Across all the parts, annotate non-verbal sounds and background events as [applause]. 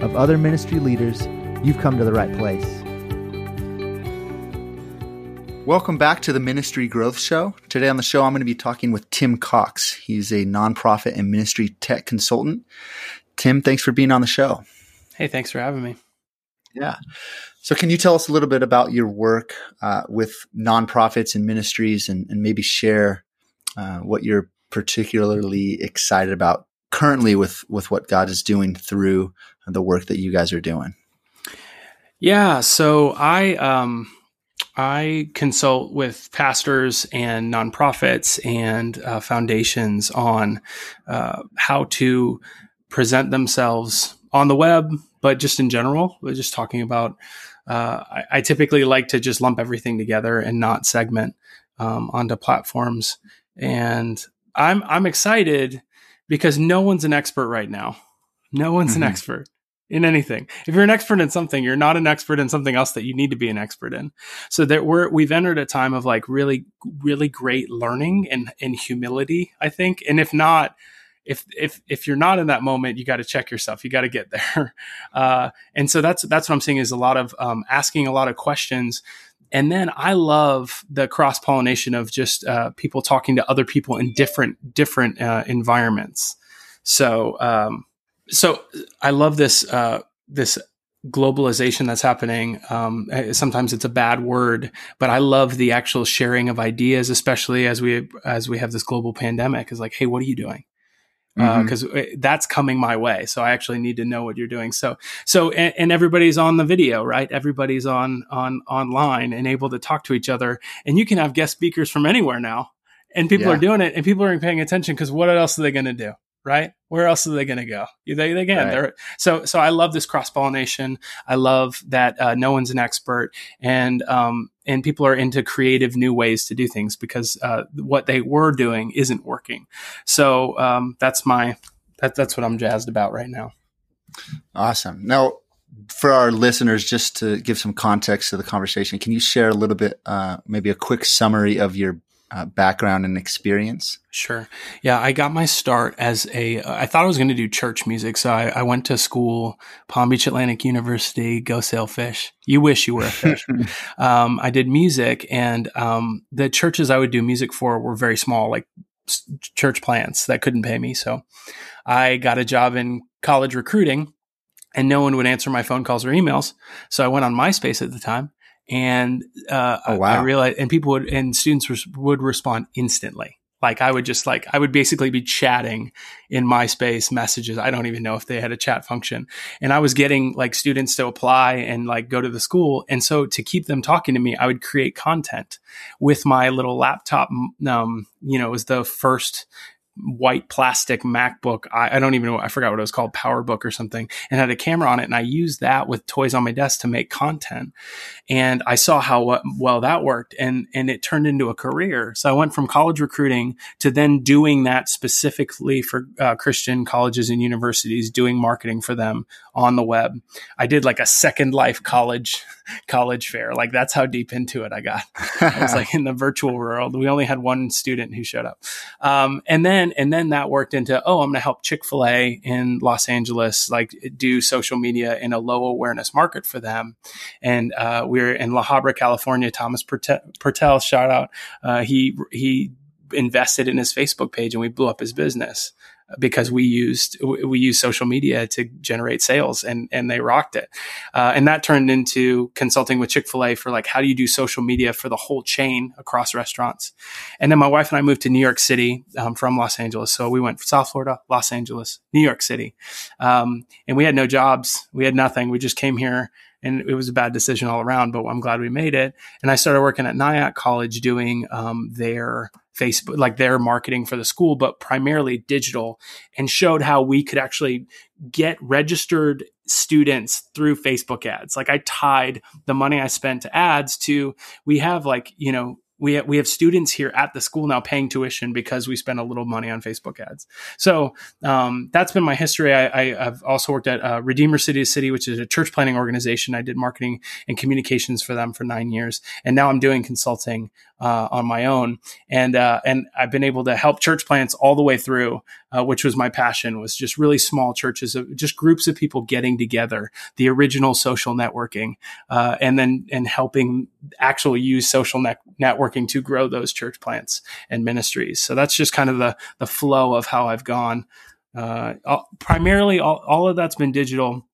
of other ministry leaders, you've come to the right place. Welcome back to the Ministry Growth Show. Today on the show, I'm going to be talking with Tim Cox. He's a nonprofit and ministry tech consultant. Tim, thanks for being on the show. Hey, thanks for having me. Yeah. So, can you tell us a little bit about your work uh, with nonprofits and ministries and, and maybe share uh, what you're particularly excited about currently with with what God is doing through the work that you guys are doing? Yeah, so I um, I consult with pastors and nonprofits and uh, foundations on uh, how to present themselves on the web, but just in general, we're just talking about. Uh, I, I, typically like to just lump everything together and not segment um, onto platforms. And I'm I'm excited because no one's an expert right now. No one's mm-hmm. an expert in anything. If you're an expert in something, you're not an expert in something else that you need to be an expert in. So that we're we've entered a time of like really really great learning and and humility, I think. And if not, if if if you're not in that moment, you got to check yourself. You got to get [laughs] there. Uh, and so that's that's what I'm seeing is a lot of um, asking a lot of questions and then I love the cross pollination of just uh, people talking to other people in different different uh, environments. So um, so I love this uh, this globalization that's happening. Um, eh, sometimes it's a bad word, but I love the actual sharing of ideas, especially as we as we have this global pandemic. Is like, hey, what are you doing? because uh, mm-hmm. uh, that's coming my way. So I actually need to know what you're doing. So so and, and, everybody's on the video, right? Everybody's on on online and able to talk to each other. And you can have guest speakers from anywhere now, and people yeah. are doing it, and people are paying attention because what else are they going to do? right? Where else are they going to go? They, they again, right. they're so so. I love this cross pollination. I love that uh, no one's an expert, and um, and people are into creative new ways to do things because uh, what they were doing isn't working. So um, that's my that that's what I'm jazzed about right now. Awesome. Now, for our listeners, just to give some context to the conversation, can you share a little bit, uh, maybe a quick summary of your uh, background and experience? Sure. Yeah, I got my start as a. I thought I was going to do church music, so I, I, went to school, Palm Beach Atlantic University. Go sailfish. You wish you were a fish. [laughs] um, I did music, and um, the churches I would do music for were very small, like church plants that couldn't pay me. So I got a job in college recruiting, and no one would answer my phone calls or emails. So I went on MySpace at the time and uh, oh, wow. I, I realized, and people would, and students res- would respond instantly. Like I would just like, I would basically be chatting in MySpace messages. I don't even know if they had a chat function. And I was getting like students to apply and like go to the school. And so to keep them talking to me, I would create content with my little laptop. Um, you know, it was the first white plastic MacBook. I, I, don't even know. I forgot what it was called, PowerBook or something, and had a camera on it. And I used that with toys on my desk to make content. And I saw how well that worked, and and it turned into a career. So I went from college recruiting to then doing that specifically for uh, Christian colleges and universities, doing marketing for them on the web. I did like a Second Life college college fair. Like that's how deep into it I got. I was like [laughs] in the virtual world. We only had one student who showed up, um, and then and then that worked into oh i'm going to help chick-fil-a in los angeles like do social media in a low awareness market for them and uh, we're in la habra california thomas pertel shout out uh, he he invested in his facebook page and we blew up his business because we used we used social media to generate sales and and they rocked it. Uh, and that turned into consulting with chick-fil-a for like how do you do social media for the whole chain across restaurants? And then my wife and i moved to new york city um, from los angeles. So we went south florida los angeles new york city. Um, and we had no jobs. We had nothing. We just came here and it was a bad decision all around, but I'm glad we made it. And I started working at Nyack College doing um, their Facebook, like their marketing for the school, but primarily digital, and showed how we could actually get registered students through Facebook ads. Like I tied the money I spent to ads to we have like, you know, we have, we have students here at the school now paying tuition because we spend a little money on Facebook ads. So um, that's been my history. I, have also worked at uh, Redeemer City to City, which is a church planting organization. I did marketing and communications for them for nine years, and now I'm doing consulting uh, on my own. And uh, and I've been able to help church plants all the way through, uh, which was my passion. Was just really small churches, of, just groups of people getting together, the original social networking, uh, and then and helping actually use social net- networking to grow those church plants and ministries. So that's just kind of the the flow of how I've gone. Uh, primarily, all, all of that's been digital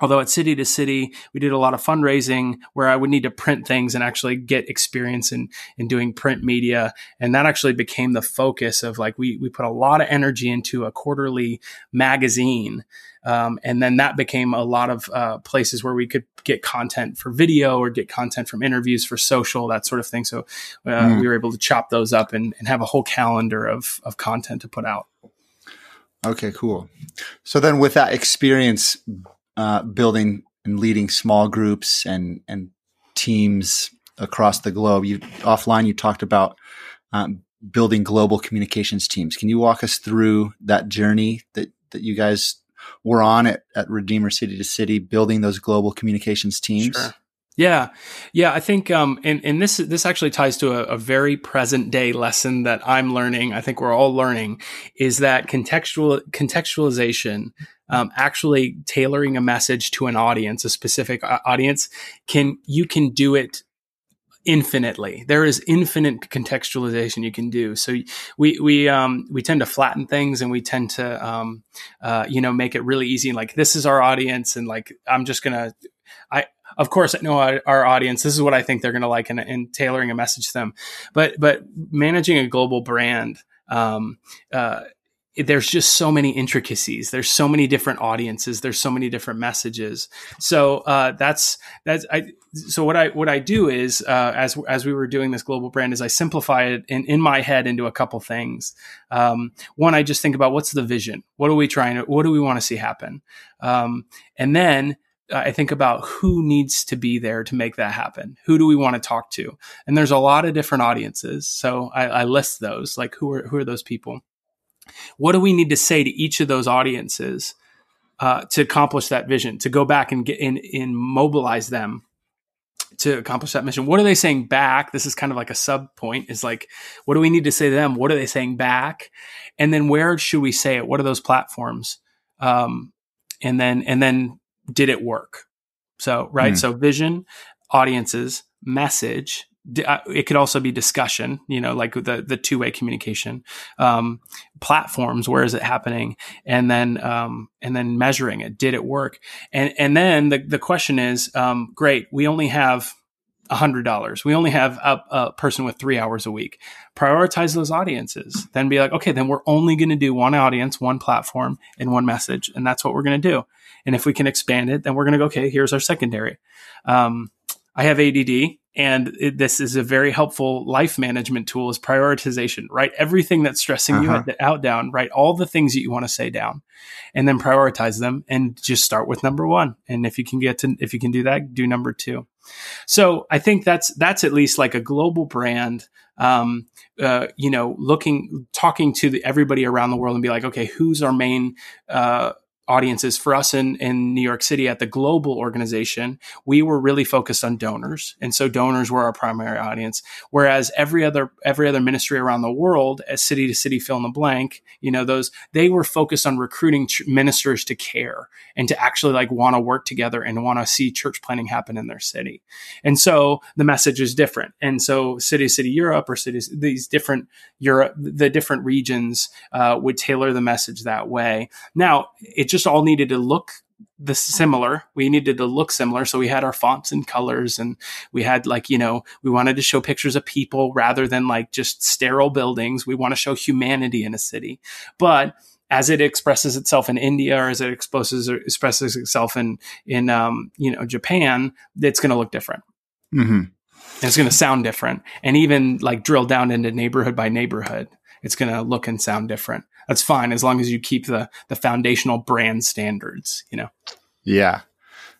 although at city to city we did a lot of fundraising where i would need to print things and actually get experience in in doing print media. And that actually became the focus of like we we put a lot of energy into a quarterly magazine. Um, and then that became a lot of uh, places where we could get content for video or get content from interviews for social that sort of thing. So uh, mm. we were able to chop those up and, and have a whole calendar of, of content to put out. Okay cool. So then with that experience uh, building and leading small groups and and teams across the globe. You offline you talked about um, building global communications teams. Can you walk us through that journey that that you guys were on at, at Redeemer City to City, building those global communications teams? Sure. Yeah, yeah. I think, um, and and this this actually ties to a, a, very present day lesson that I'm learning. I think we're all learning is that contextual contextualization um, actually tailoring a message to an audience, a specific uh, audience, can you can do it infinitely. There is infinite contextualization you can do. So we we um, we tend to flatten things and we tend to um, uh, you know make it really easy. Like this is our audience, and like I'm just gonna I. Of course, I know our, our audience. This is what I think they're going to like, and, tailoring a message to them. But but managing a global brand, um, uh, there's just so many intricacies. There's so many different audiences. There's so many different messages. So uh, that's that's I. So what I what I do is uh, as as we were doing this global brand is I simplify it in, in my head into a couple things. Um, one, I just think about what's the vision. What are we trying to? What do we want to see happen? Um, and then I think about who needs to be there to make that happen. Who do we want to talk to? And there's a lot of different audiences. So I, I list those. Like who are who are those people? What do we need to say to each of those audiences uh, to accomplish that vision? To go back and get in, in mobilize them to accomplish that mission. What are they saying back? This is kind of like a sub point. Is like, what do we need to say to them? What are they saying back? And then where should we say it? What are those platforms? Um, and then and then did it work? So right. Mm. So vision, audiences, message, it could also be discussion, you know, like the the two way communication, um, platforms. Where is it happening? And then um, and then measuring it. Did it work? And and then the the question is, um, great. We only have a hundred dollars. We only have a, a, person with three hours a week. Prioritize those audiences. Then be like, okay, then we're only going to do one audience, one platform, and one message, and that's what we're going to do. And if we can expand it, then we're going to go. Okay, here's our secondary. Um, I have ADD and it, this is a very helpful life management tool is prioritization. Write everything that's stressing uh-huh. you out down. Write all the things that you want to say down and then prioritize them and just start with number one. And if you can get to if you can do that do number two. So i think that's that's at least like a global brand um, uh, you know, looking, talking to the, everybody around the world and be like, okay, who's our main, uh, audiences for us in, in New York City at the global organization, we were really focused on donors. And so donors were our primary audience. Whereas every other, every other ministry around the world, as city to city fill in the blank, you know, those, they were focused on recruiting ministers to care and to actually like want to work together and want to see church planting happen in their city. And so the message is different. And so city to city Europe or cities, these different Europe, the different regions, uh, would tailor the message that way. Now it just all needed to look the similar. We needed to look similar. So we had our fonts and colors and we had like, you know, we wanted to show pictures of people rather than like just sterile buildings. We want to show humanity in a city. But as it expresses itself in India or as it exposes or expresses itself in, in, um, you know, Japan, it's going to look different. Mm-hmm. It's going to sound different. And even like drill down into neighborhood by neighborhood, it's going to look and sound different that's fine as long as you keep the the foundational brand standards you know Yeah.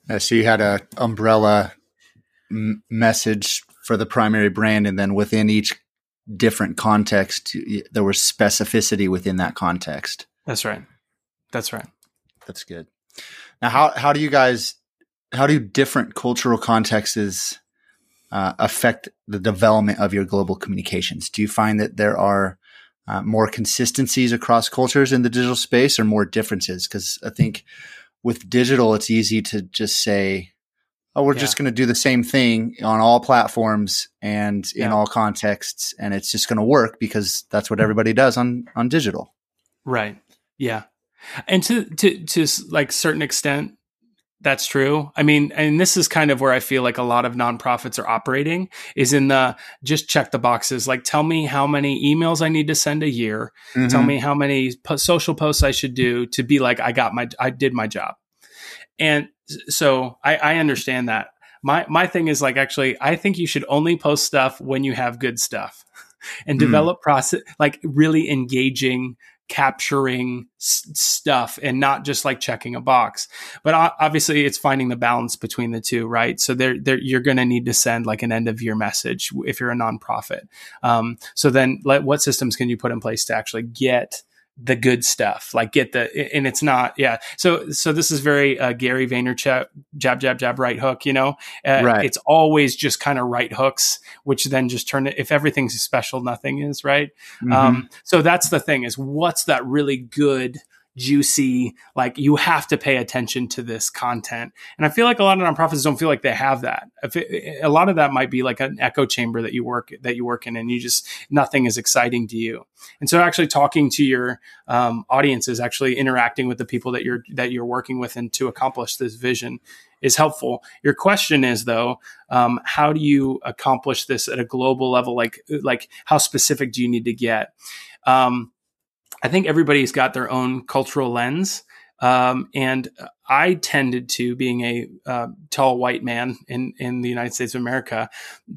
Uh, so you had a umbrella m- message for the primary brand, and then within each different context, there was specificity within that context. That's right. That's right. That's good. Now, how how do you guys how do different cultural contexts uh, affect the development of your global communications? Do you find that there are uh, more consistencies across cultures in the digital space, or more differences? Because I think with digital, it's easy to just say, "Oh, we're yeah. just going to do the same thing on all platforms and in all contexts, and it's just going to work because that's what everybody does on on digital." Right. Yeah. And to to to like certain extent, that's true. I mean, and this is kind of where I feel like a lot of nonprofits are operating is in the just check the boxes. Like, tell me how many emails I need to send a year. Mm-hmm. Tell me how many po- social posts I should do to be like, I got my, I did my job. And so I, I understand that. My, my thing is like, actually, I think you should only post stuff when you have good stuff [laughs] and mm. develop process, like really engaging capturing s- stuff and not just like checking a box. But obviously, it's finding the balance between the two, right? So there, there you're going to need to send like an end of year message if you're a nonprofit. Um, so then, let, what systems can you put in place to actually get the good stuff like get the and it's not yeah so so this is very uh, gary vaynerchuk jab jab jab right hook you know uh, right. it's always just kind of right hooks which then just turn it if everything's special nothing is right mm-hmm. um, so that's the thing is what's that really good juicy, like you have to pay attention to this content. And I feel like a lot of nonprofits don't feel like they have that. A lot of that might be like an echo chamber that you work that you work in, and you just nothing is exciting to you. And so, actually talking to your um, audience is actually interacting with the people that you're that you're working with, and to accomplish this vision is helpful. Your question is though, um, how do you accomplish this at a global level? Like like how specific do you need to get? Um, I think everybody's got their own cultural lens. Um, and I tended to, being a uh, tall white man in, in the United States of America,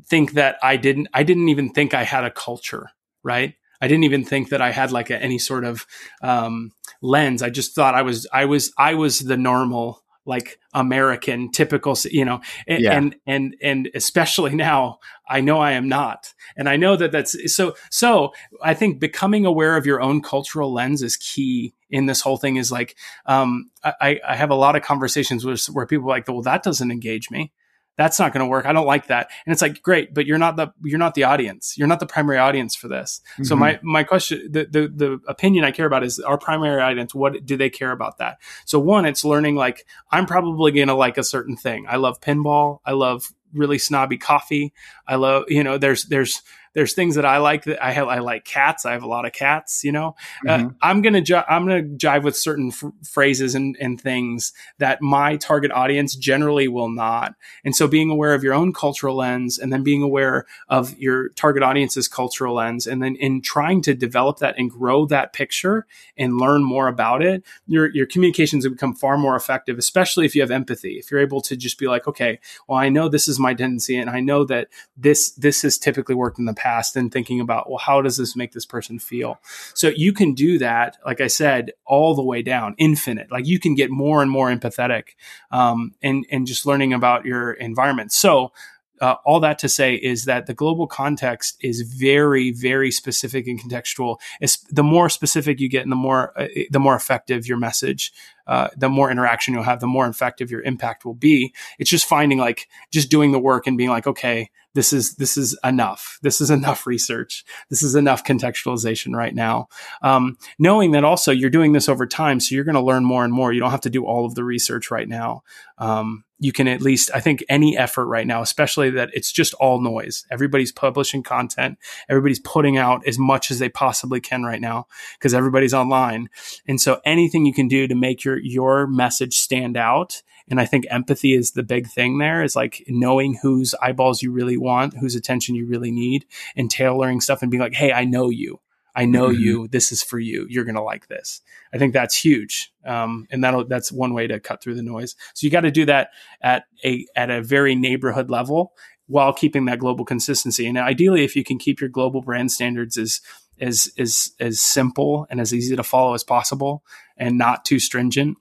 think that I didn't, I didn't even think I had a culture, right? I didn't even think that I had like a, any sort of um, lens. I just thought I was, I was, I was the normal like American typical, you know, and, yeah. and, and, and especially now I know I am not. And I know that that's so, so I think becoming aware of your own cultural lens is key in this whole thing is like, um, I, I have a lot of conversations with, where people are like, well, that doesn't engage me that's not going to work. I don't like that. And it's like, great, but you're not the, you're not the audience. You're not the primary audience for this. Mm-hmm. So my, my question, the, the, the opinion I care about is our primary audience. What do they care about that? So one, it's learning like, I'm probably going to like a certain thing. I love pinball. I love really snobby coffee. I love, you know, there's, there's, there's things that I like that I have. I like cats. I have a lot of cats. You know, uh, mm-hmm. uh, I'm gonna ju- I'm gonna jive with certain f- phrases and, and things that my target audience generally will not. And so, being aware of your own cultural lens, and then being aware of your target audience's cultural lens, and then in trying to develop that and grow that picture and learn more about it, your your communications have become far more effective. Especially if you have empathy. If you're able to just be like, okay, well, I know this is my tendency, and I know that this this has typically worked in the past past and thinking about, well, how does this make this person feel? So you can do that, like I said, all the way down, infinite. Like you can get more and more empathetic um, and, and just learning about your environment. So uh, all that to say is that the global context is very, very specific and contextual. It's, the more specific you get, and the more uh, the more effective your message, uh, the more interaction you'll have, the more effective your impact will be. It's just finding like just doing the work and being like, okay, this is this is enough. This is [laughs] enough research. This is enough contextualization right now. Um, knowing that also you're doing this over time, so you're going to learn more and more. You don't have to do all of the research right now. Um, you can at least, I think, any effort right now, especially that it's just all noise. Everybody's publishing content. Everybody's putting out as much as they possibly can right now because everybody's online. And so anything you can do to make your your message stand out and I think empathy is the big thing there is like knowing whose eyeballs you really want, whose attention you really need, and tailoring stuff and being like, hey, I know you. I know mm-hmm. you. This is for you. You're going to like this. I think that's huge. Um, and that that's one way to cut through the noise. So you got to do that at a, at a very neighborhood level while keeping that global consistency. And ideally, if you can keep your global brand standards as, as, as, as simple and as easy to follow as possible and not too stringent,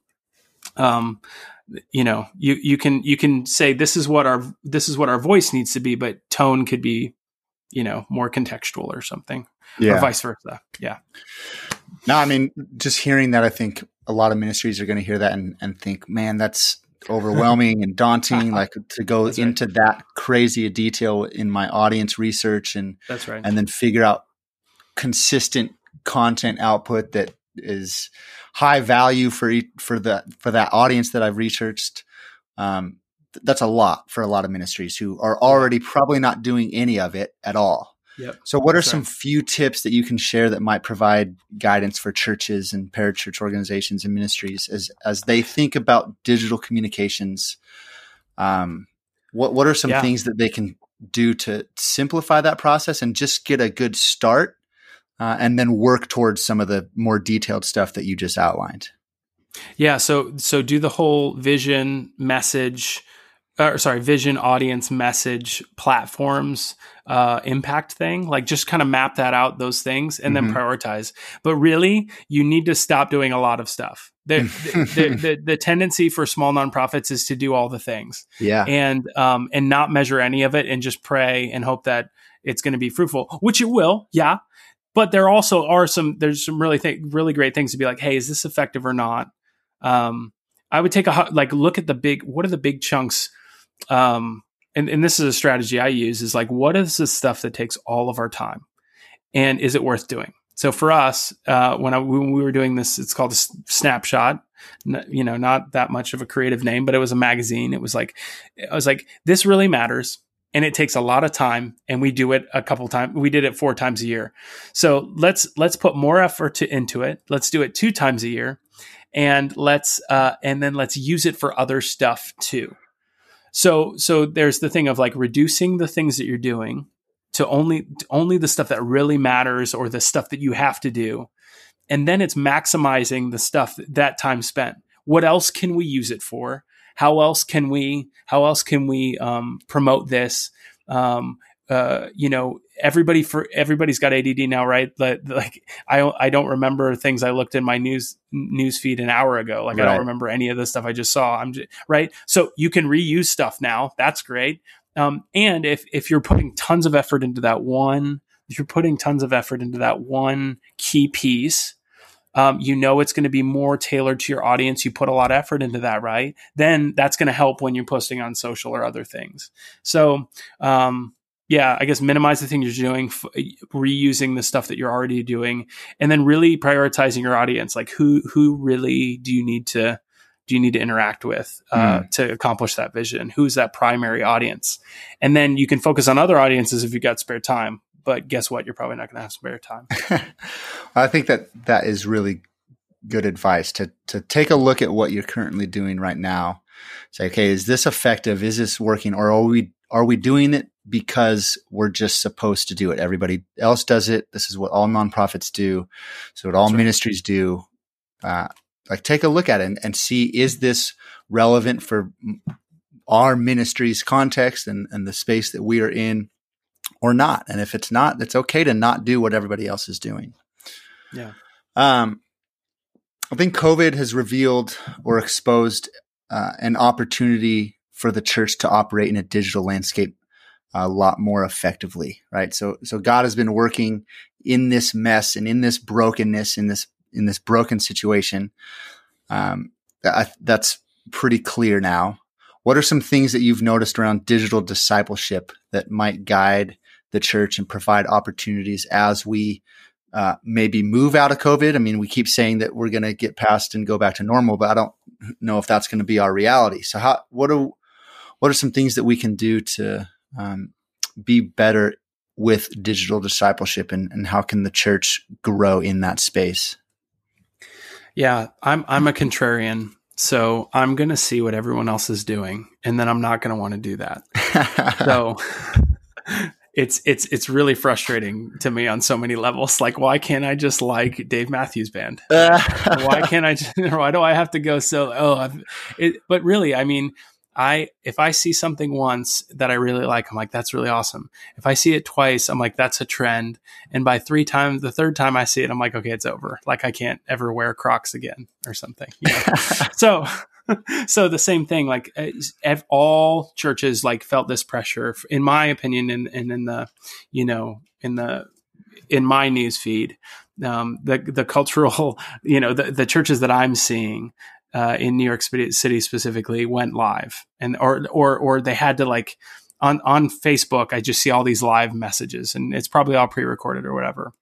um, you know, you you can you can say this is what our this is what our voice needs to be, but tone could be, you know, more contextual or something, Yeah. or vice versa. Yeah, No, I mean, just hearing that, I think a lot of ministries are going to hear that and, and think, man, that's overwhelming and daunting. like [laughs] to go That's right. into that crazy a detail in my audience research and that's right. and then figure out consistent content output that is high value for for the for that audience that I've researched. Um, that's a lot for a lot of ministries who are already probably not doing any of it at all. Yep. So, what are some right. few tips that you can share that might provide guidance for churches and parachurch organizations and ministries as as they think about digital communications? Um, what what are some Yeah. things that they can do to simplify that process and just get a good start, uh, and then work towards some of the more detailed stuff that you just outlined? Yeah, so so do the whole vision message or sorry, vision audience message platforms uh impact thing. Like just kind of map that out those things and Mhm. then prioritize. But really, you need to stop doing a lot of stuff. [laughs] The the, the, the tendency for small nonprofits is to do all the things Yeah, and um and not measure any of it and just pray and hope that it's going to be fruitful, which it will. Yeah. But there also are some there's some really th- really great things to be like, "Hey, is this effective or not?" um, I would take a like look at the big what are the big chunks um, and, and this is a strategy I use is like what is the stuff that takes all of our time? And is it worth doing? So for us uh, when, I, when we were doing this it's called a snapshot. You know not that much of a creative name but it was a magazine. It was like I was like this really matters and it takes a lot of time and we do it a couple times we did it four times a year. So let's let's put more effort to, into it. Let's do it two times a year and let's uh, and then let's use it for other stuff too so so there's the thing of like reducing the things that you're doing to only to only the stuff that really matters or the stuff that you have to do. And then it's maximizing the stuff that time spent. What else can we use it for? How else can we how else can we um, promote this? Um, uh, you know everybody for everybody's got ADD now right? Like, like I I don't remember things I looked in my news news feed an hour ago. Like I don't remember any of the stuff I just saw. I'm just, right? So you can reuse stuff now. That's great. Um, and if if you're putting tons of effort into that one if you're putting tons of effort into that one key piece um, you know it's going to be more tailored to your audience. You put a lot of effort into that right? Then that's going to help when you're posting on social or other things. So um, yeah i guess minimize the things you're doing f- reusing the stuff that you're already doing and then really prioritizing your audience. Like who who really do you need to do you need to interact with uh, to accomplish that vision? Who's that primary audience? And then you can focus on other audiences if you've got spare time but guess what? You're probably not going to have spare time. [laughs] I think that that is really good advice to to take a look at what you're currently doing right now. Say, okay, is this effective? Is this working, or are we are we doing it because we're just supposed to do it? Everybody else does it. This is what all nonprofits do. So what all That's right. ministries do. Uh, like, take a look at it and, and see is this relevant for our ministry's context and, and the space that we are in, or not? And if it's not, it's okay to not do what everybody else is doing. yeah Um, I think COVID has revealed or exposed uh, an opportunity for the church to operate in a digital landscape a lot more effectively, right? So, so God has been working in this mess and in this brokenness, in this in this broken situation. Um, that, that's pretty clear now. What are some things that you've noticed around digital discipleship that might guide the church and provide opportunities as we uh, maybe move out of COVID. I mean, we keep saying that we're going to get past and go back to normal, but I don't know if that's going to be our reality. So, how what are what are some things that we can do to um, be better with digital discipleship, and, and how can the church grow in that space? Yeah, I'm I'm a contrarian, so I'm going to see what everyone else is doing, and then I'm not going to want to do that. So [laughs] it's it's it's really frustrating to me on so many levels. Like, why can't I just like Dave Matthews Band? [laughs] why can't I? Just, [laughs] why do I have to go so? Oh, I've, it, but really, I mean, I if I see something once that I really like, I'm like, that's really awesome. If I see it twice, I'm like, that's a trend. And by three times, the third time I see it, I'm like, okay, it's over. Like I can't ever wear Crocs again or something. You know? [laughs] so [laughs] so the same thing, like if all churches like felt this pressure, in my opinion, and, and in the, you know, in the, in my news feed, um, the, the cultural, [laughs] you know, the, the churches that I'm seeing, uh, in New York City specifically went live. And, or, or, or they had to like, on, on Facebook, I just see all these live messages and it's probably all pre-recorded or whatever.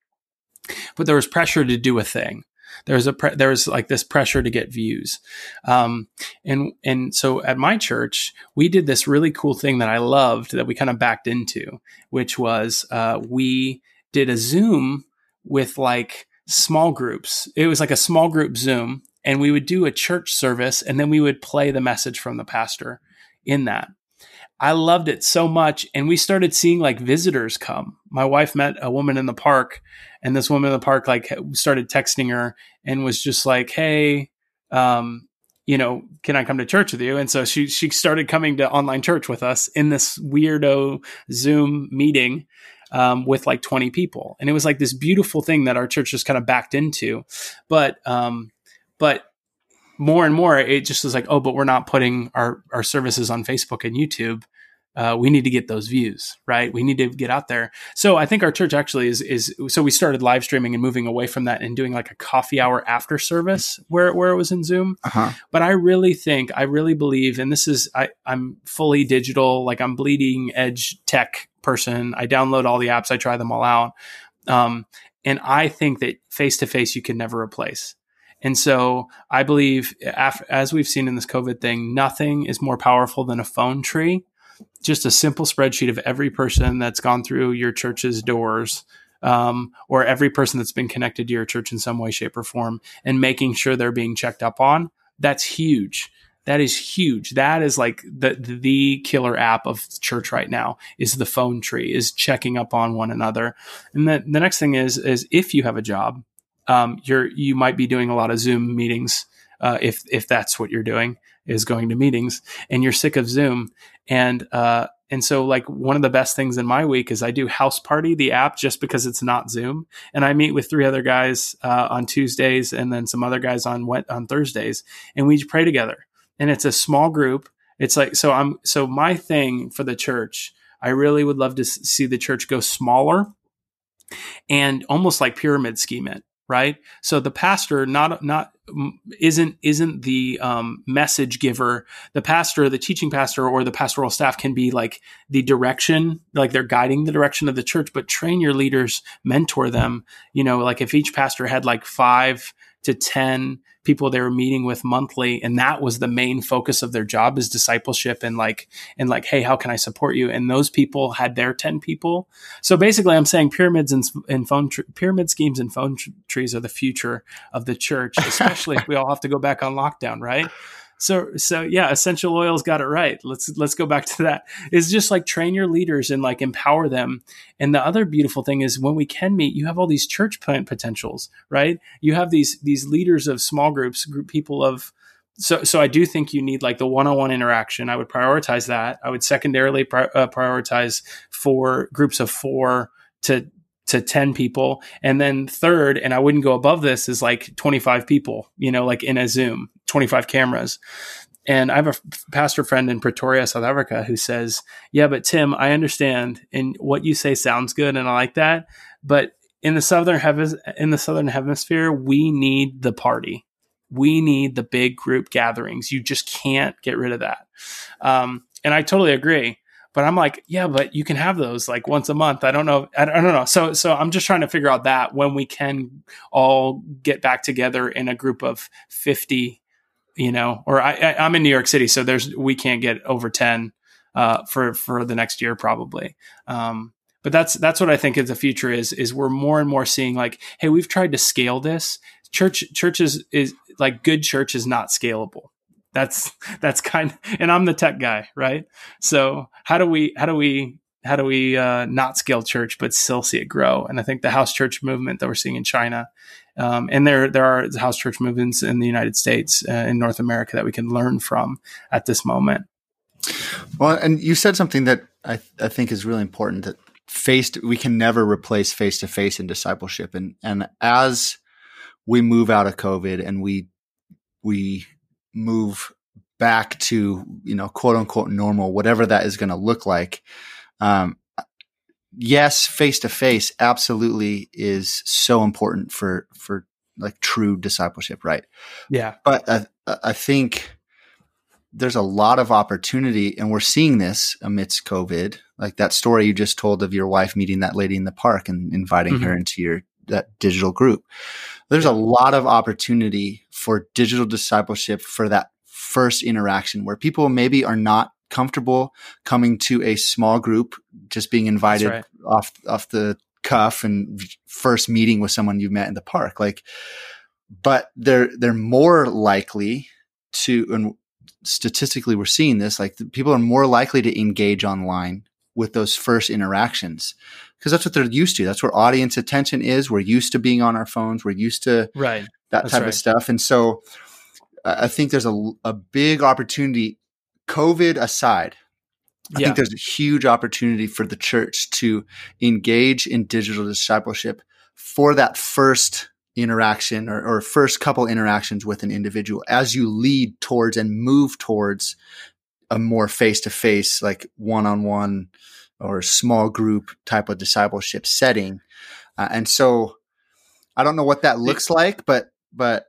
But there was pressure to do a thing. There's a pre- there's like this pressure to get views. Um, and and so at my church we did this really cool thing that i loved that we kind of backed into which was uh, we did a zoom with like small groups. It was like a small group zoom and we would do a church service and then we would play the message from the pastor in that I loved it so much. And we started seeing like visitors come. My wife met a woman in the park, and this woman in the park like started texting her and was just like, Hey, um, you know, can I come to church with you? And so she she started coming to online church with us in this weirdo Zoom meeting um, with like 20 people. And it was like this beautiful thing that our church just kind of backed into. But um, but more and more, it just was like, oh, but we're not putting our, our services on Facebook and YouTube. Uh, we need to get those views, right? We need to get out there. So I think our church actually is is so we started live streaming and moving away from that and doing like a coffee hour after service where where it was in Zoom. Uh-huh. But I really think I really believe, and this is I I'm fully digital, like I'm bleeding edge tech person. I download all the apps, I try them all out, um, and I think that face to face you can never replace. And so I believe, as we've seen in this COVID thing, nothing is more powerful than a phone tree. Just a simple spreadsheet of every person that's gone through your church's doors, um, or every person that's been connected to your church in some way, shape, or form, and making sure they're being checked up on. That's huge. That is huge. That is like the the killer app of church right now is the phone tree, is checking up on one another. And then the next thing is is if you have a job, um, you're you might be doing a lot of Zoom meetings uh, if if that's what you're doing is going to meetings and you're sick of Zoom. And uh, and so like one of the best things in my week is I do House Party the app just because it's not Zoom. And I meet with three other guys uh, on Tuesdays and then some other guys on on Thursdays and we pray together. And it's a small group. It's like so I'm so my thing for the church I really would love to see the church go smaller and almost like pyramid scheme it right? So the pastor not not isn't isn't the um, message giver. The pastor the teaching pastor or the pastoral staff can be like the direction like they're guiding the direction of the church but train your leaders mentor them. You know like if each pastor had like five to 10 people they were meeting with monthly and that was the main focus of their job is discipleship and like and like hey how can i support you? And those people had their 10 people. So basically i'm saying pyramids and, and phone tr- pyramid schemes and phone tr- trees are the future of the church especially if we all have to go back on lockdown right so so yeah essential oils got it right let's let's go back to that it's just like train your leaders and like empower them and the other beautiful thing is when we can meet you have all these church plant potentials right you have these these leaders of small groups group people of so so I do think you need like the one-on-one interaction. I would prioritize that. I would secondarily pri- uh, prioritize for groups of 4 to to 10 people and then third and I wouldn't go above this is like 25 people, you know, like in a Zoom. 25 cameras. And I have a pastor friend in Pretoria, South Africa, who says, "Yeah, but Tim, I understand, and what you say sounds good, and I like that. But in the southern heavens, in the southern hemisphere, we need the party. We need the big group gatherings. You just can't get rid of that." Um, and I totally agree. But I'm like, yeah, but you can have those like once a month. I don't know. I don't, I don't know. So, so I'm just trying to figure out that when we can all get back together in a group of 50 you know, or I, I am in New York City, so there's we can't get over ten uh, for for the next year probably. Um, but that's that's what I think is the future is is we're more and more seeing like, hey, we've tried to scale this. Church churches is like good church is not scalable. That's [laughs] that's kind of, and I'm the tech guy, right? So how do we how do we how do we uh, not scale church but still see it grow? And I think the house church movement that we're seeing in China um, and there, there are house church movements in the United States, uh, in North America, that we can learn from at this moment. Well, and you said something that I, I think is really important that face to, we can never replace face to face in discipleship, and and as we move out of COVID and we we move back to you know quote unquote normal, whatever that is going to look like. Um, yes, face to face absolutely is so important for for like true discipleship, right? Yeah. But I, I think there's a lot of opportunity, and we're seeing this amidst COVID. Like that story you just told of your wife meeting that lady in the park and inviting mm-hmm. her into your that digital group. There's a lot of opportunity for digital discipleship for that first interaction where people maybe are not comfortable coming to a small group, just being invited right. off off the cuff and first meeting with someone you met in the park. Like, but they're they're more likely to, and statistically we're seeing this, like people are more likely to engage online with those first interactions because that's what they're used to. That's where audience attention is. We're used to being on our phones. We're used to right. that that's type right. of stuff. And so I think there's a, a big opportunity, COVID aside. I yeah. think there's a huge opportunity for the church to engage in digital discipleship for that first interaction or, or first couple interactions with an individual as you lead towards and move towards a more face to face, like one on one or small group type of discipleship setting. Uh, and so I don't know what that looks like, but, but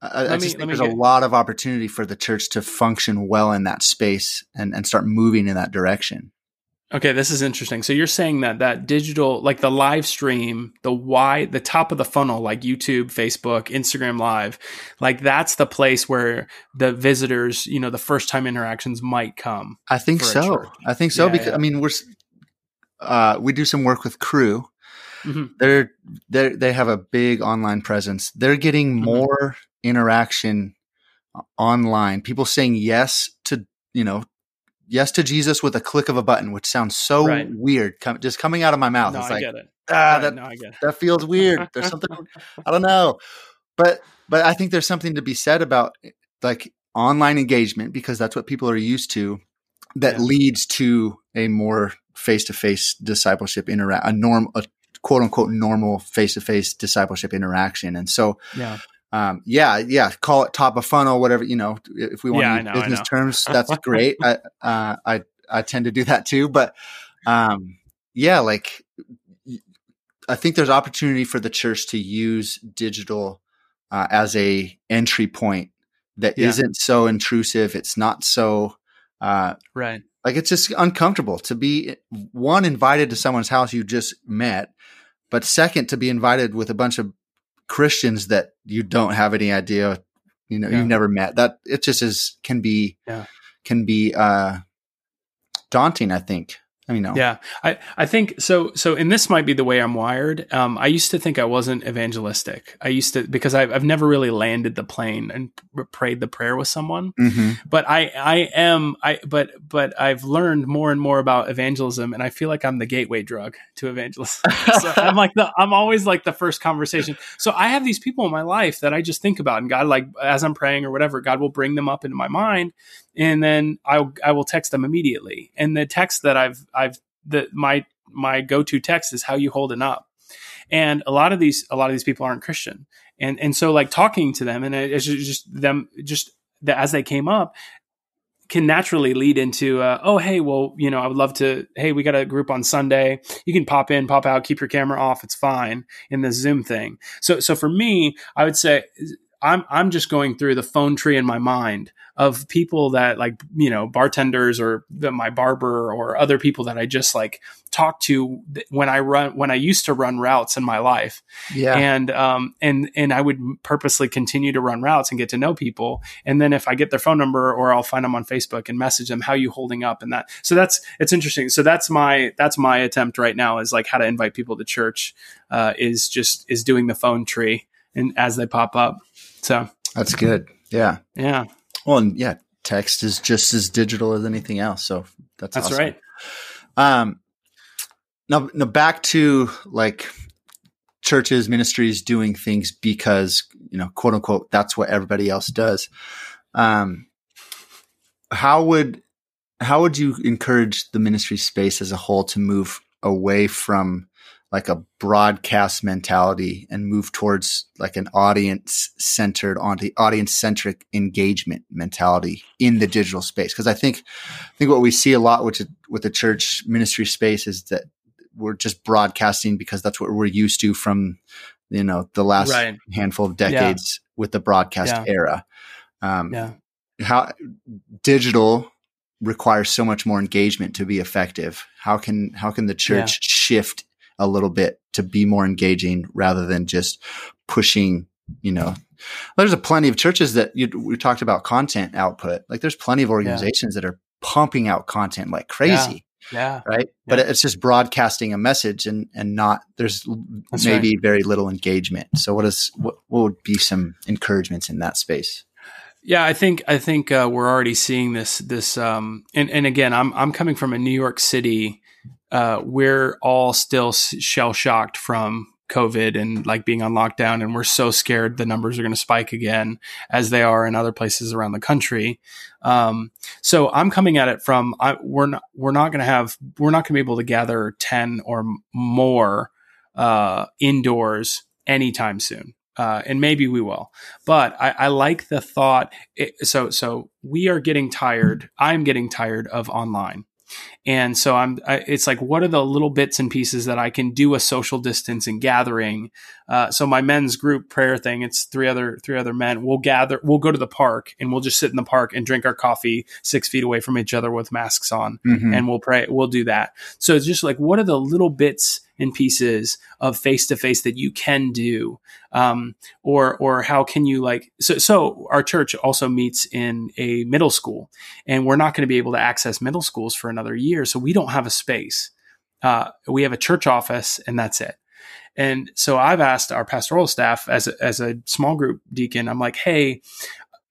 I, I me, just think there's get, a lot of opportunity for the church to function well in that space and, and start moving in that direction. Okay, this is interesting. So you're saying that that digital, like the live stream, the why, the top of the funnel, like YouTube, Facebook, Instagram Live, like that's the place where the visitors, you know, the first time interactions might come. I think so. I think so yeah, because yeah. I mean we're uh, we do some work with Cru. Mm-hmm. They're they they have a big online presence. They're getting mm-hmm. more interaction uh, online. People saying yes to you know yes to Jesus with a click of a button, which sounds so right. weird. just coming out of my mouth. No, it's I like, get it. ah, that, no, it. that feels weird. There's [laughs] something, I don't know. But, but I think there's something to be said about like online engagement because that's what people are used to that yeah. leads to a more face to face discipleship interact, a norm, a quote unquote normal face to face discipleship interaction. And so, yeah um, yeah, yeah, call it top of funnel, whatever, you know, if we want yeah, to use know, business terms, [laughs] that's great. I, uh, I, I tend to do that too, but, um, yeah, like I think there's opportunity for the church to use digital, uh, as a entry point that yeah. not so intrusive. It's not so, uh, right. Like it's just uncomfortable to be one invited to someone's house you just met, but second to be invited with a bunch of Christians that you don't have any idea, you know, yeah. you've never met. That it just is can be yeah. can be uh daunting, I think. I mean, no. Yeah, I, I think so. So, and this might be the way I'm wired. Um, I used to think I wasn't evangelistic. I used to because I've, I've never really landed the plane and prayed the prayer with someone. Mm-hmm. But I I am I but but I've learned more and more about evangelism, and I feel like I'm the gateway drug to evangelism. [laughs] so I'm like the I'm always like the first conversation. So I have these people in my life that I just think about, and God like as I'm praying or whatever, God will bring them up into my mind, and then I I will text them immediately. And the text that I've I've the my my go to text is how you holding up. And a lot of these a lot of these people aren't Christian, and and so like talking to them and it's just them just the, as they came up can naturally lead into uh, oh hey well you know i would love to hey we got a group on sunday you can pop in pop out keep your camera off it's fine in the zoom thing so so for me i would say i'm i'm just going through the phone tree in my mind of people that like you know bartenders or the, my barber or other people that I just like talk to when I run when I used to run routes in my life. Yeah. And um and and I would purposely continue to run routes and get to know people. And then if I get their phone number or I'll find them on Facebook and message them how you holding up and that. So that's it's interesting. So that's my that's my attempt right now is like how to invite people to church uh is just is doing the phone tree and as they pop up. So that's good. Yeah. Yeah. Well, and yeah, text is just as digital as anything else. So that's that's awesome. right. Um, now, now back to like churches, ministries doing things because you know, quote unquote, that's what everybody else does. Um, how would how would you encourage the ministry space as a whole to move away from like a broadcast mentality and move towards like an audience centered on the audience centric engagement mentality in the digital space because i think i think what we see a lot with with the church ministry space is that we're just broadcasting because that's what we're used to from you know the last right. handful of decades yeah. with the broadcast yeah. era um, yeah. how digital requires so much more engagement to be effective how can how can the church shift a little bit to be more engaging rather than just pushing, you know, there's a plenty of churches that you, we talked about content output. Like there's plenty of organizations yeah. that are pumping out content like crazy. Yeah. yeah. Right. Yeah. But it's just broadcasting a message and, and not, there's That's maybe right. very little engagement. So what is, what, what would be some encouragements in that space? Yeah, I think I think uh, we're already seeing this this um, and and again, I'm I'm coming from a New York City uh, we're all still shell shocked from COVID and like being on lockdown, and we're so scared the numbers are going to spike again, as they are in other places around the country. Um, so I'm coming at it from I, we're not we're not going to have we're not going to be able to gather ten or more uh, indoors anytime soon. Uh, and maybe we will. But I, I like the thought. It, so so we are getting tired. I'm getting tired of online. And so I'm, I, it's like, what are the little bits and pieces that I can do a social distance and gathering? Uh, so my men's group prayer thing, it's three other, three other men. We'll gather, we'll go to the park and we'll just sit in the park and drink our coffee six feet away from each other with masks on mm-hmm. and we'll pray. We'll do that. So it's just like, what are the little bits and pieces of face to face that you can do um, or or how can you like so so our church also meets in a middle school and we're not going to be able to access middle schools for another year so we don't have a space. Uh, we have a church office and that's it. And so I've asked our pastoral staff as a, as a small group deacon, I'm like, hey,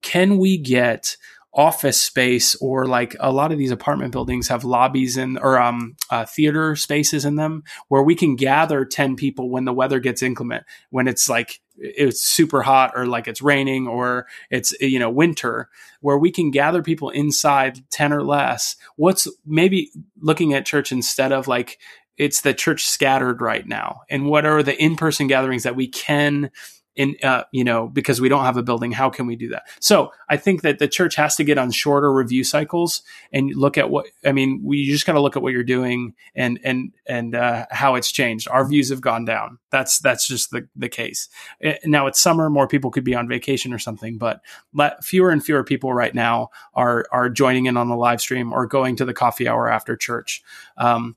can we get office space or like a lot of these apartment buildings have lobbies and or um, uh, theater spaces in them where we can gather 10 people when the weather gets inclement when it's like it's super hot or like it's raining or it's you know winter where we can gather people inside 10 or less. What's maybe looking at church instead of like it's the church scattered right now and what are the in-person gatherings that we can in uh, you know because we don't have a building how can we do that? So i think that the church has to get on shorter review cycles and look at what i mean we just got to look at what you're doing and and and uh, how it's changed. Our views have gone down. That's that's just the the case. Eh, now it's summer more people could be on vacation or something but fewer and fewer people right now are are joining in on the live stream or going to the coffee hour after church. Um,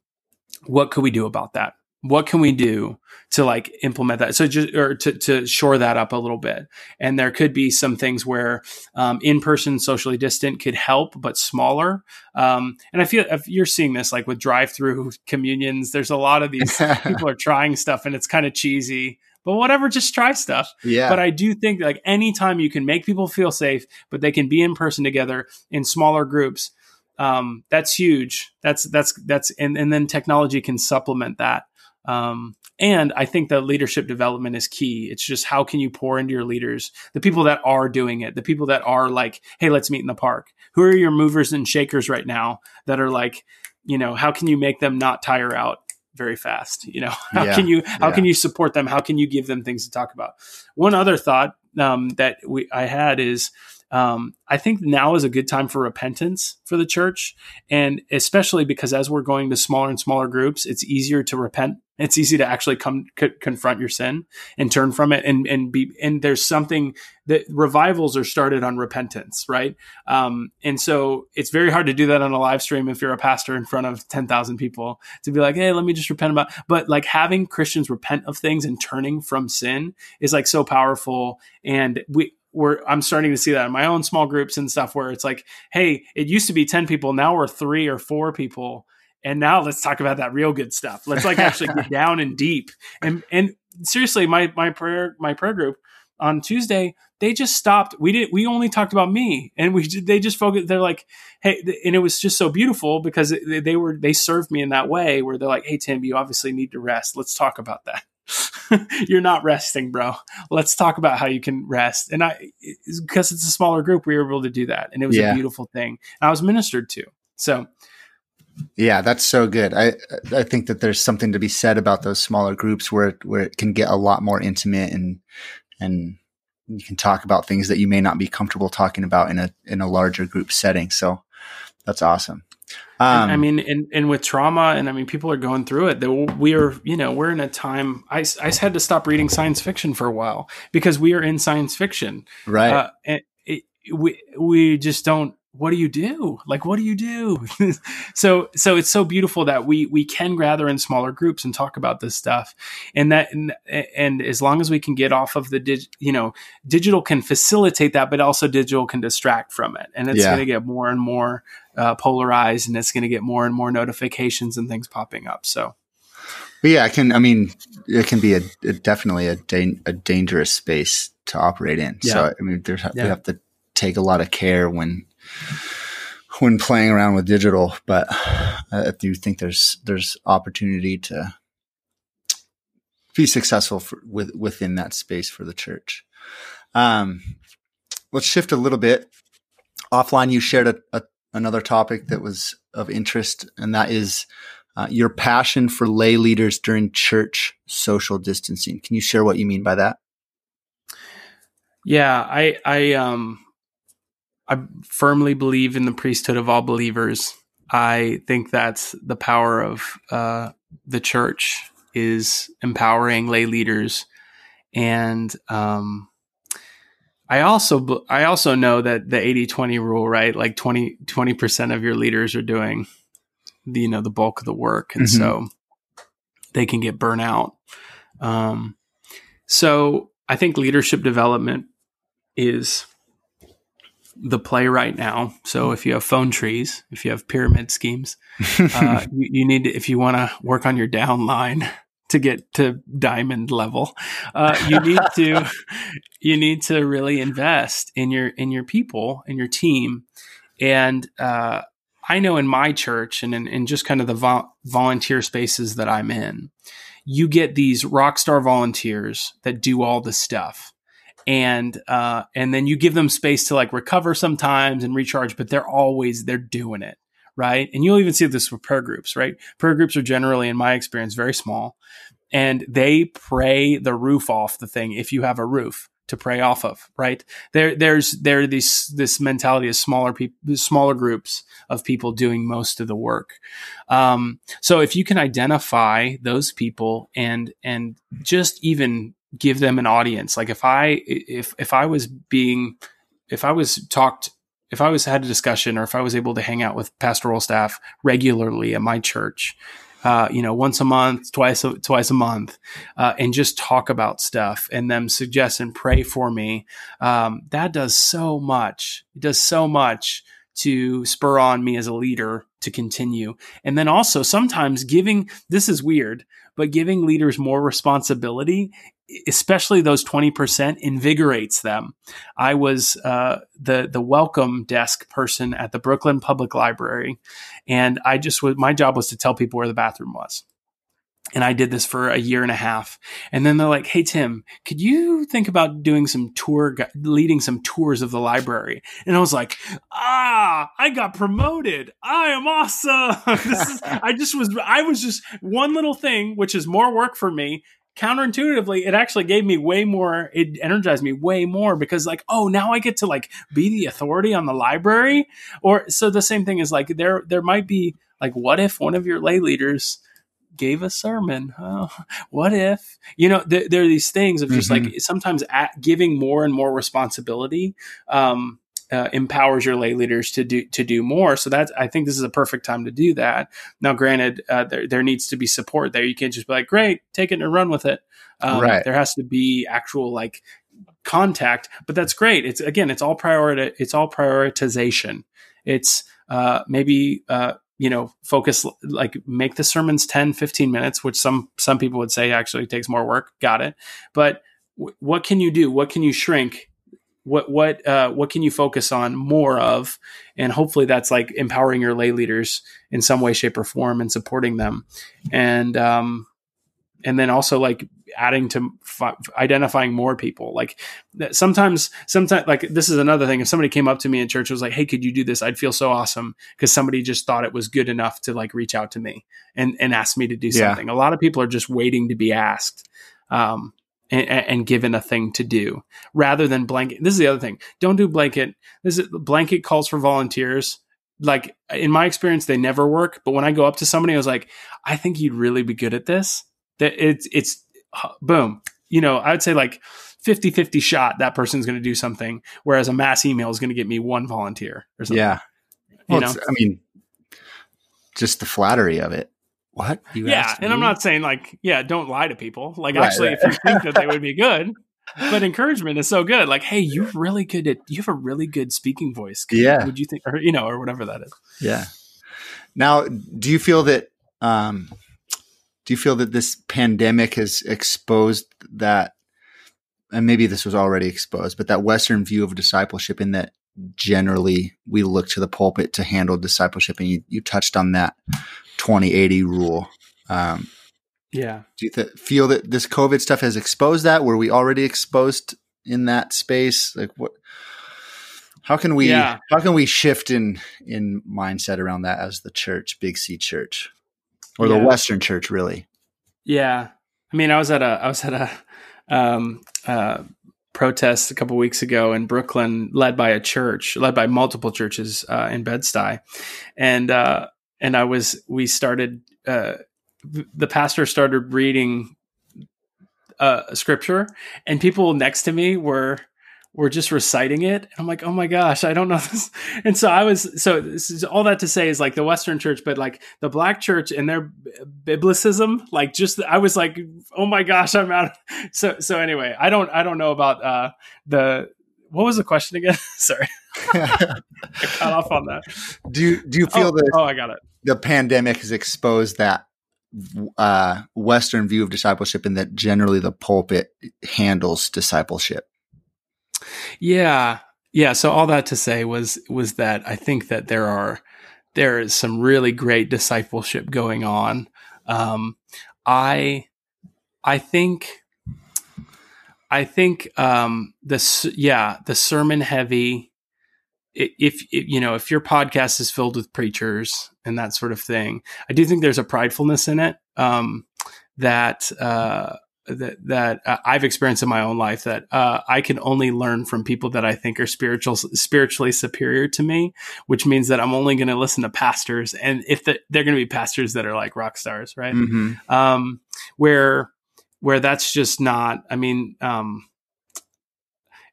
what could we do about that what can we do to like implement that? So just or to, to shore that up a little bit. And there could be some things where um, in-person socially distant could help but smaller. Um, and i feel if you're seeing this like with drive-through communions there's a lot of these [laughs] people are trying stuff and it's kind of cheesy but whatever just try stuff. Yeah. But i do think like anytime you can make people feel safe but they can be in person together in smaller groups um, that's huge. That's that's that's and, and then technology can supplement that um, and I think that leadership development is key. It's just how can you pour into your leaders, the people that are doing it, the people that are like, hey, let's meet in the park. Who are your movers and shakers right now that are like, you know, how can you make them not tire out very fast? You know, [laughs] how yeah, can you how yeah. can you support them? How can you give them things to talk about? One other thought um, that we I had is um, I think now is a good time for repentance for the church. And especially because as we're going to smaller and smaller groups, it's easier to repent. It's easy to actually come c- confront your sin and turn from it and, and be, and there's something that revivals are started on repentance, right? Um, and so it's very hard to do that on a live stream if you're a pastor in front of 10,000 people to be like, Hey, let me just repent about, but like having Christians repent of things and turning from sin is like so powerful. And we, we're I'm starting to see that in my own small groups and stuff where it's like, hey, it used to be 10 people, now we're three or four people. And now let's talk about that real good stuff. Let's like actually get [laughs] down and deep. And and seriously, my my prayer my prayer group on Tuesday, they just stopped. We did we only talked about me and we they just focused they're like, hey, and it was just so beautiful because they were they served me in that way where they're like, hey Tim, you obviously need to rest. Let's talk about that. [laughs] you're not resting, bro. Let's talk about how you can rest. And I, because it's a smaller group, we were able to do that. And it was yeah. a beautiful thing. And I was ministered to. So Yeah, that's so good. I I think that there's something to be said about those smaller groups where where it can get a lot more intimate and and you can talk about things that you may not be comfortable talking about in a in a larger group setting. So that's awesome. Um, I mean, and, and with trauma, and I mean, people are going through it. That we are, you know, we're in a time. I, I had to stop reading science fiction for a while because we are in science fiction, right? Uh, and it, we we just don't what do you do like what do you do [laughs] so so it's so beautiful that we we can gather in smaller groups and talk about this stuff and that and, and as long as we can get off of the dig, you know digital can facilitate that but also digital can distract from it and it's yeah. going to get more and more uh, polarized and it's going to get more and more notifications and things popping up so but yeah, I can. I mean, it can be a, a definitely a, da- a dangerous space to operate in. Yeah. So I mean, there's yeah. we have to take a lot of care when when playing around with digital, but I do think there's there's opportunity to be successful for, with, within that space for the church. Um, let's shift a little bit. Offline, you shared a, a, another topic that was of interest, and that is uh, your passion for lay leaders during church social distancing. Can you share what you mean by that? Yeah, I I um I firmly believe in the priesthood of all believers. I think that's the power of uh, the church is empowering lay leaders, and um, I also I also know that the 80-20 rule, right? Like 20 percent of your leaders are doing the you know the bulk of the work, and mm-hmm. so they can get burnt out. Um, so I think leadership development is the play right now. So if you have phone trees, if you have pyramid schemes, uh, [laughs] you, you, need to, if you want to work on your downline to get to diamond level, uh, you need to [laughs] you need to really invest in your in your people in your team. And uh, I know in my church and in, in just kind of the vo- volunteer spaces that I'm in, you get these rock star volunteers that do all the stuff and uh, and then you give them space to like recover sometimes and recharge, but they're always they're doing it right. And you'll even see this with prayer groups, right? Prayer groups are generally, in my experience, very small, and they pray the roof off the thing if you have a roof to pray off of, right? There, there's there this this mentality of smaller people, smaller groups of people doing most of the work. Um, so if you can identify those people and and just even give them an audience. Like if I if if I was being if I was talked if I was had a discussion or if I was able to hang out with pastoral staff regularly at my church, uh, you know, once a month, twice a, twice a month, uh, and just talk about stuff and them suggest and pray for me. Um, that does so much. It does so much to spur on me as a leader to continue. And then also sometimes giving, this is weird, but giving leaders more responsibility especially those 20% invigorates them. I was uh, the the welcome desk person at the Brooklyn Public Library, and I just was my job was to tell people where the bathroom was. And I did this for a year and a half. And then they're like, Hey, Tim, could you think about doing some tour, leading some tours of the library? And I was like, Ah, I got promoted. I am awesome. [laughs] is, I just was, I was just one little thing, which is more work for me counterintuitively it actually gave me way more it energized me way more because like oh now i get to like be the authority on the library or so the same thing is like there there might be like what if one of your lay leaders gave a sermon oh, what if you know th- there are these things of just mm-hmm. like sometimes giving more and more responsibility um uh, empowers your lay leaders to do to do more. So that's I think this is a perfect time to do that. Now, granted, uh, there there needs to be support there. You can't just be like, "Great, take it and run with it." Um, right. There has to be actual like contact, but that's great. It's again, it's all priority. It's all prioritization. It's uh, maybe uh, you know focus like make the sermons 10 15 minutes which some some people would say actually takes more work. Got it. But w- what can you do? What can you shrink? What what uh, what can you focus on more of? And hopefully that's like empowering your lay leaders in some way shape or form and supporting them. And um and then also like adding to fi- identifying more people. Like sometimes, sometimes, like this is another thing. If somebody came up to me in church was like, "Hey, could you do this?" I'd feel so awesome because somebody just thought it was good enough to like reach out to me and and ask me to do Yeah. something. A lot of people are just waiting to be asked. Um, and, and given a thing to do rather than blanket. This is the other thing. Don't do blanket. This is blanket calls for volunteers. Like in my experience, they never work. But when I go up to somebody, I was like, I think you'd really be good at this. That it's it's boom. You know, I would say like 50-50 shot that person's going to do something, whereas a mass email is going to get me one volunteer or something. Yeah. You know? I mean, just the flattery of it. What? You yeah, asked and I'm not saying like, yeah, don't lie to people. Like, Right, actually, right. if you think that they would be good, [laughs] but encouragement is so good. Like, hey, you're really good at, you have a really good speaking voice. Could- Yeah. Would you think, or you know, or whatever that is. Yeah. Now, do you feel that um, do you feel that this pandemic has exposed that and maybe this was already exposed, but that Western view of discipleship in that generally we look to the pulpit to handle discipleship and you, you touched on that 2080 rule. Um, Yeah. do you th- feel that this COVID stuff has exposed that? Were we already exposed in that space? Like what? How can we? Yeah. How can we shift in in mindset around that as the church, Big C Church, or the Western Church, really? Yeah. I mean, I was at a I was at a um, uh, protest a couple weeks ago in Brooklyn, led by a church, led by multiple churches uh, in Bed Stuy, and uh, and I was we started uh, the pastor started reading uh, scripture, and people next to me were were just reciting it. And I'm like, oh my gosh, I don't know [laughs] this. And so I was, so this is all that to say is like the Western church, but like the black church and their biblicism, like just, I was like, oh my gosh, I'm out. [laughs] So, so anyway, I don't, I don't know about, uh, the, what was the question again? [laughs] Sorry. I cut off on that. do you do you feel oh, that oh, I got it. the pandemic has exposed that uh, Western view of discipleship, and that generally the pulpit handles discipleship? Yeah. Yeah. So all that to say was was that I think that there are there is some really great discipleship going on. Um, I I think I think um, this yeah the sermon heavy. If, if you know if your podcast is filled with preachers and that sort of thing, I do think there's a pridefulness in it um, that uh, that that uh, I've experienced in my own life that uh, I can only learn from people that I think are spiritual spiritually superior to me, which means that I'm only going to listen to pastors, and if the, they're going to be pastors that are like rock stars, right? Mm-hmm. um, where where that's just not. I mean, um,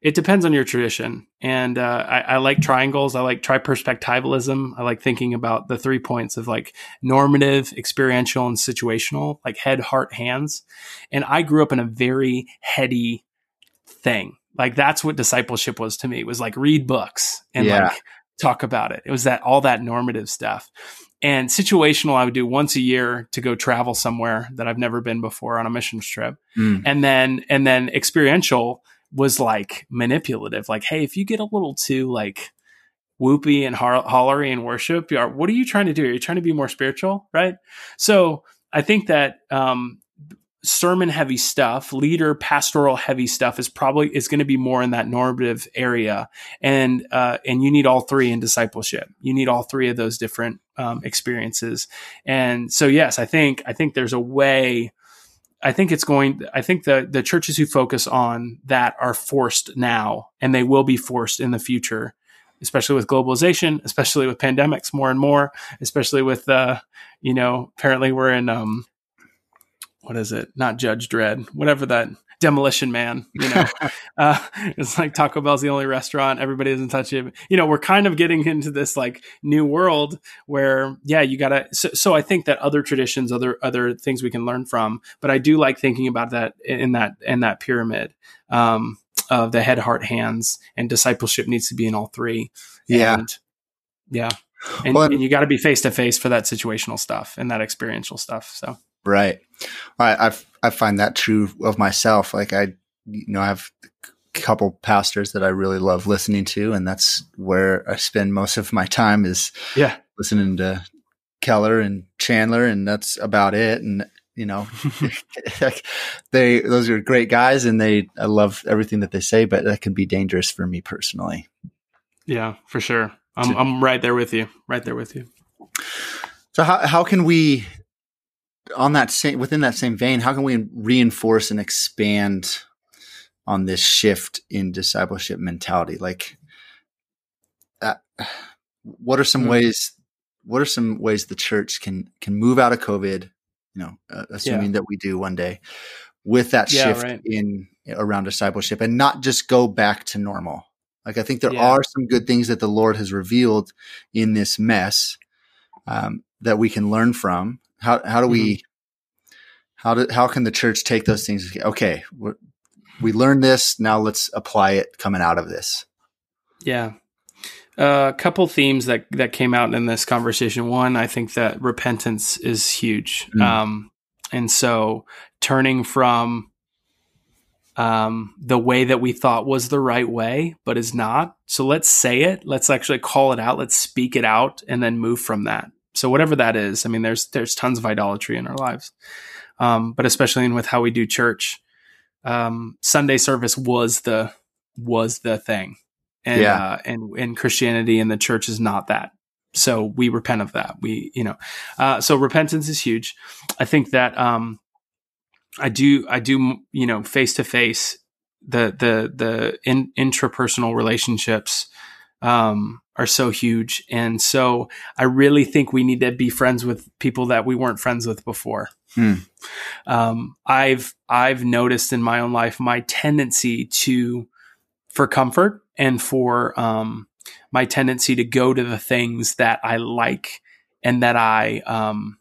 it depends on your tradition, and uh, I, I like triangles. I like triperspectivalism. I like thinking about the three points of like normative, experiential, and situational, like head, heart, hands. And I grew up in a very heady thing. Like that's what discipleship was to me. It was like read books and Yeah. like talk about it. It was that all that normative stuff. And situational, I would do once a year to go travel somewhere that I've never been before on a missions trip. Mm. And then, and then experiential was like manipulative. Like, hey, if you get a little too like whoopy and ho- hollery in worship, are, what are you trying to do? Are you trying to be more spiritual? Right. So I think that, um, sermon heavy stuff leader pastoral heavy stuff is probably is going to be more in that normative area and uh, and you need all three in discipleship you need all three of those different um, experiences and so yes i think i think there's a way i think it's going i think the the churches who focus on that are forced now and they will be forced in the future especially with globalization especially with pandemics more and more especially with uh you know apparently we're in um what is it? Not Judge Dredd, whatever that Demolition Man. You know, [laughs] uh, it's like Taco Bell's the only restaurant. Everybody doesn't touch it. You know, we're kind of getting into this like new world where, yeah, you gotta. So, so I think that other traditions, other other things we can learn from. But I do like thinking about that in that in that pyramid um, of the head, heart, hands, and discipleship needs to be in all three. Yeah. And, yeah. And, Well, and you got to be face to face for that situational stuff and that experiential stuff. So. Right. All right. I, I I find that true of myself. Like I, you know, I have a couple pastors that I really love listening to, and that's where I spend most of my time is Yeah. listening to Keller and Chandler, and that's about it. And you know, [laughs] [laughs] they those are great guys, and they I love everything that they say, but that can be dangerous for me personally. Yeah, for sure. I'm I'm right there with you. Right there with you. So how how can we on that same within that same vein, how can we reinforce and expand on this shift in discipleship mentality? Like, uh, what are some mm-hmm. ways? What are some ways the church can can move out of COVID? You know, uh, assuming yeah. that we do one day, with that yeah, shift right. in around discipleship, and not just go back to normal. Like, I think there yeah. are some good things that the Lord has revealed in this mess um, that we can learn from. How how do mm-hmm. we how do how can the church take those things? Okay, we learned this. Now let's apply it coming out of this. Yeah, a uh, couple themes that that came out in this conversation. One, I think that repentance is huge, mm. um, and so turning from um, the way that we thought was the right way, but is not. So let's say it. Let's actually call it out. Let's speak it out, and then move from that. So whatever that is, I mean, there's there's tons of idolatry in our lives, um, but especially in with how we do church, um, Sunday service was the was the thing, and yeah. uh, and and Christianity and the church is not that. So we repent of that. We you know, uh, so repentance is huge. I think that um, I do I do you know face to face the the the in, intrapersonal relationships um, are so huge. And so I really think we need to be friends with people that we weren't friends with before. Hmm. Um, I've I've noticed in my own life my tendency to for comfort and for um, my tendency to go to the things that I like and that I um,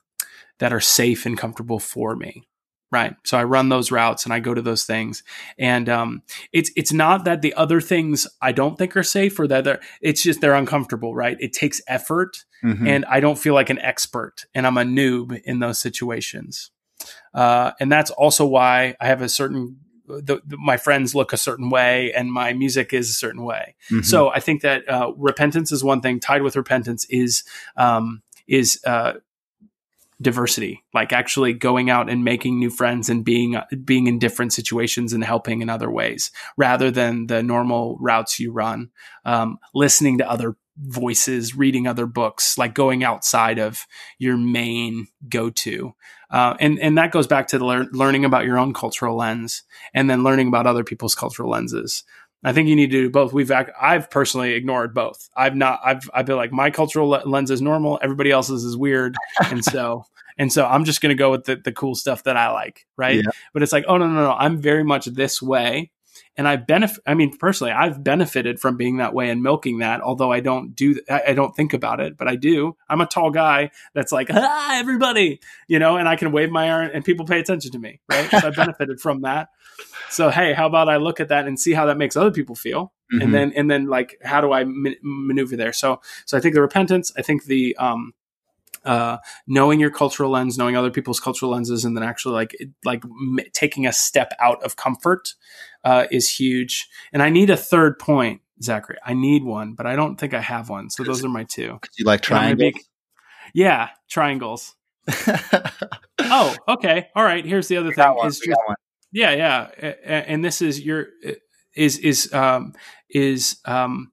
that are safe and comfortable for me right. So i run those routes and i go to those things. And um, it's it's not that the other things i don't think are safe or that they're it's just they're uncomfortable right? It takes effort mm-hmm. and i don't feel like an expert and i'm a noob in those situations. Uh, and that's also why i have a certain the, the, my friends look a certain way and my music is a certain way. Mm-hmm. so i think that uh, repentance is one thing. Tied with repentance is um, is uh, diversity like actually going out and making new friends and being being in different situations and helping in other ways rather than the normal routes you run. Um, listening to other voices reading other books like going outside of your main go-to. Uh, and and that goes back to lear- learning about your own cultural lens and then learning about other people's cultural lenses I think you need to do both. We've I've personally ignored both. I've not. I've I've been like my cultural lens is normal. Everybody else's is weird, [laughs] and so and so I'm just going to go with the the cool stuff that I like, right? Yeah. But it's like, oh no no no, I'm very much this way, and I benefit. I mean, personally, I've benefited from being that way and milking that. Although I don't do, I don't think about it, but I do. I'm a tall guy that's like, ah, everybody, you know, and I can wave my arm and people pay attention to me, right? So I benefited from that. So hey, how about I look at that and see how that makes other people feel, mm-hmm. and then and then like how do I maneuver there? So so I think the repentance, I think the um, uh, knowing your cultural lens, knowing other people's cultural lenses, and then actually like like m- taking a step out of comfort uh, is huge. And I need a third point, Zachary. I need one, but I don't think I have one. So those are my two. You like triangles? yeah, triangles. [laughs] oh, okay. All right. Here's the other thing. Is just, yeah, yeah, and this is your is is um is um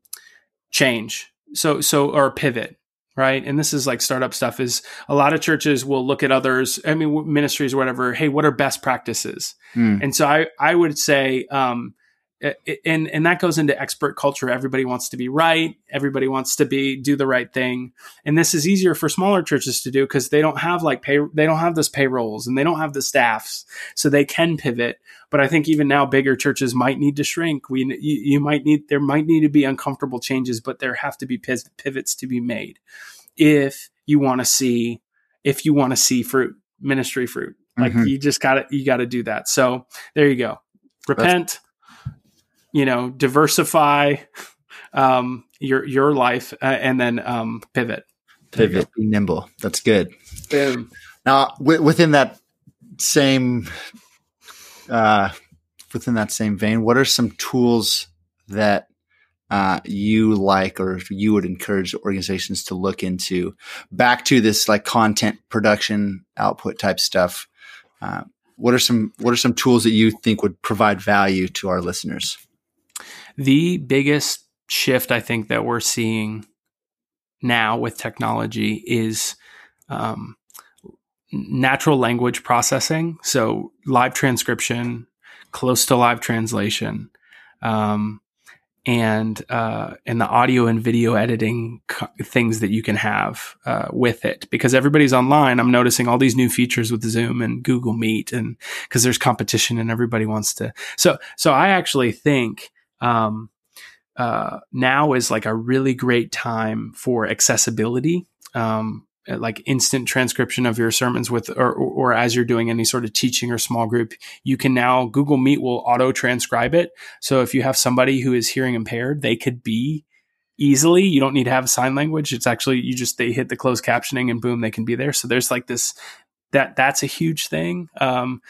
change. So so or pivot right? And this is like startup stuff is a lot of churches will look at others, I mean, ministries or whatever. Hey, what are best practices? Mm. And so I, I would say, um, and and that goes into expert culture. Everybody wants to be right. Everybody wants to be do the right thing. And this is easier for smaller churches to do because they don't have like pay they don't have this payrolls and they don't have the staffs so they can pivot. But i think even now bigger churches might need to shrink. We you, you might need there might need to be uncomfortable changes but there have to be pivots to be made if you want to see if you want to see fruit ministry fruit. Like mm-hmm. you just got to you got to do that. So there you go. Repent. That's- you know, diversify um, your your life, uh, and then um, pivot. Pivot, be nimble. That's good. Boom. Now, w- within that same uh, within that same vein, what are some tools that uh, you like or you would encourage organizations to look into back to this like content production output type stuff uh, what are some what are some tools that you think would provide value to our listeners? The biggest shift I think that we're seeing now with technology is um, natural language processing, so live transcription, close to live translation, um, and uh, and the audio and video editing co- things that you can have uh, with it because everybody's online. I'm noticing all these new features with Zoom and Google Meet, and because there's competition and everybody wants to. So so I actually think. Um, uh, now is like a really great time for accessibility. Um, like instant transcription of your sermons with or, or, or, as you're doing any sort of teaching or small group you can now google meet will auto transcribe it. So if you have somebody who is hearing impaired they could be easily you don't need to have sign language. It's actually you just they hit the closed captioning and boom they can be there. So there's like this that that's a huge thing. Um,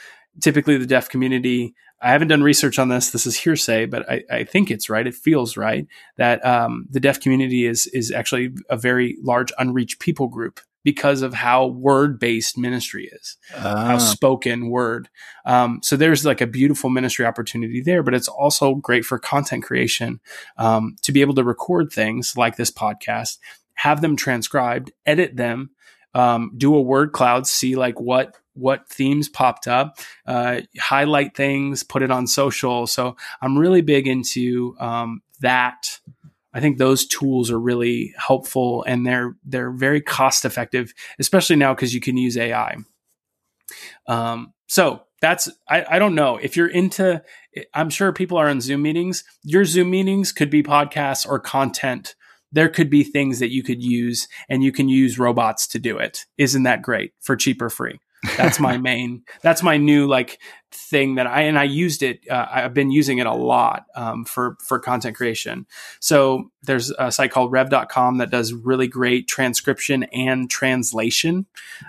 typically the deaf community I haven't done research on this. This is hearsay, but I, I think it's right. It feels right that um, the deaf community is is actually a very large unreached people group because of how word based ministry is, uh. how ah. spoken word. Um, so there's like a beautiful ministry opportunity there, but it's also great for content creation um, to be able to record things like this podcast, have them transcribed, edit them, um, do a word cloud, see like what what themes popped up, uh, highlight things, put it on social. So I'm really big into um, that. I think those tools are really helpful and they're they're very cost effective, especially now because you can use AI. Um, so that's I, I don't know if you're into. I'm sure people are on Zoom meetings. Your Zoom meetings could be podcasts or content there could be things that you could use and you can use robots to do it. Isn't that great for cheap or free? That's my [laughs] main. That's my new like thing that I and I used it. Uh, I've been using it a lot um, for for content creation. So there's a site called Rev.com that does really great transcription and translation.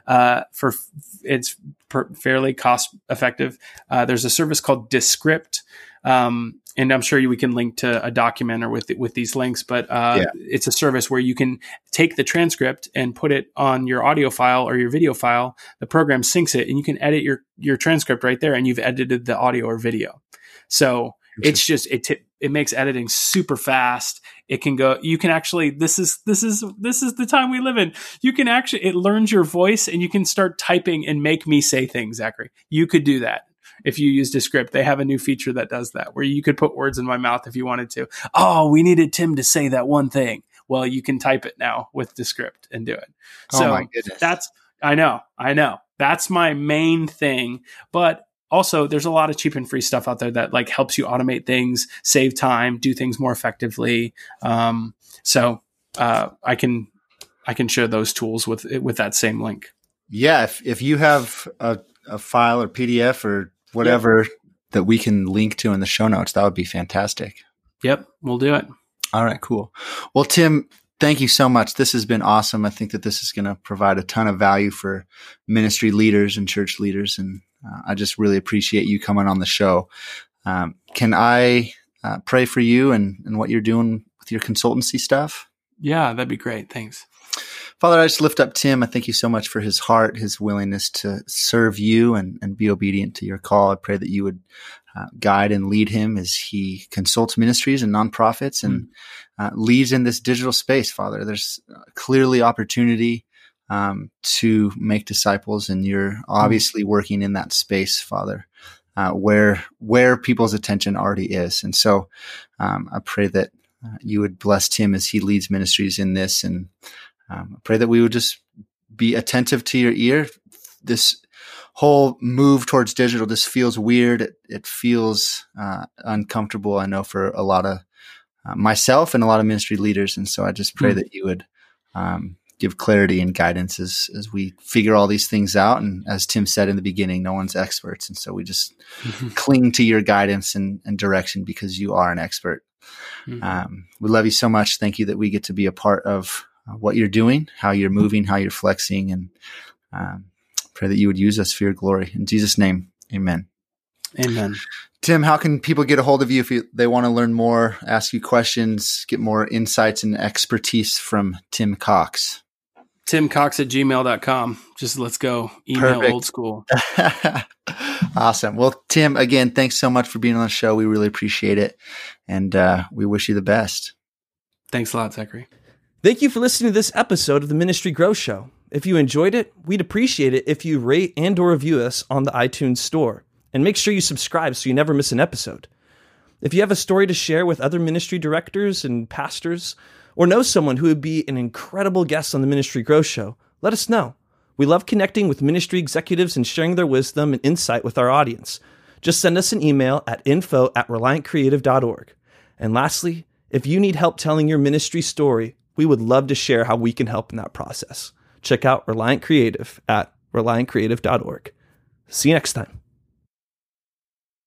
Uh, for it's per, fairly cost effective. Uh, there's a service called Descript. Um, and I'm sure we can link to a document or with with these links. But uh, yeah. it's a service where you can take the transcript and put it on your audio file or your video file. The program syncs it, and you can edit your your transcript right there, and you've edited the audio or video. So it's just it t- it makes editing super fast. It can go. You can actually this is this is this is the time we live in. You can actually it learns your voice, and you can start typing and make me say things. Zachary, you could do that if you use Descript. They have a new feature that does that where you could put words in my mouth if you wanted to. Oh, we needed Tim to say that one thing. Well, you can type it now with Descript and do it. Oh so my goodness. that's I know, I know. That's my main thing. But also there's a lot of cheap and free stuff out there that like helps you automate things, save time, do things more effectively. Um, so uh, I can I can share those tools with with that same link. Yeah, if if you have a, a file or PDF or whatever yep. that we can link to in the show notes. That would be fantastic. Yep, we'll do it. All right, cool. Well, Tim, thank you so much. This has been awesome. I think that this is going to provide a ton of value for ministry leaders and church leaders. And uh, I just really appreciate you coming on the show. Um, can I uh, pray for you and, and what you're doing with your consultancy stuff? Yeah, that'd be great. Thanks. Father, I just lift up Tim. I thank you so much for his heart, his willingness to serve you and, and be obedient to your call. I pray that you would uh, guide and lead him as he consults ministries and nonprofits and mm. uh, leads in this digital space, Father. There's uh, clearly opportunity um, to make disciples, and you're mm. obviously working in that space, Father. Uh, where where people's attention already is, and so um, I pray that uh, you would bless Tim as he leads ministries in this, and um, I pray that we would just be attentive to your ear. This whole move towards digital just feels weird. It, it feels uh, uncomfortable. I know for a lot of uh, myself and a lot of ministry leaders, and so I just pray mm. that you would um, give clarity and guidance as as we figure all these things out. And as Tim said in the beginning, no one's experts, and so we just mm-hmm. cling to your guidance and, and, direction because you are an expert. Mm-hmm. Um, we love you so much. Thank you that we get to be a part of uh, what you're doing, how you're moving, how you're flexing, and um, pray that you would use us for your glory. In Jesus' name, amen. Amen. Tim, how can people get a hold of you if you, they want to learn more, ask you questions, get more insights and expertise from Tim Cox? timcox at gmail.com. Just let's go. Email Perfect. old school. [laughs] awesome. Well, Tim, again, thanks so much for being on the show. We really appreciate it. And uh, we wish you the best. Thanks a lot, Zachary. Thank you for listening to this episode of the Ministry Growth Show. If you enjoyed it, we'd appreciate it if you rate and or review us on the iTunes store. And make sure you subscribe so you never miss an episode. If you have a story to share with other ministry directors and pastors, or know someone who would be an incredible guest on the Ministry Growth Show, let us know. We love connecting with ministry executives and sharing their wisdom and insight with our audience. Just send us an email at info at reliantcreative.org. And lastly, if you need help telling your ministry story, we would love to share how we can help in that process. Check out Reliant Creative at reliantcreative.org. See you next time.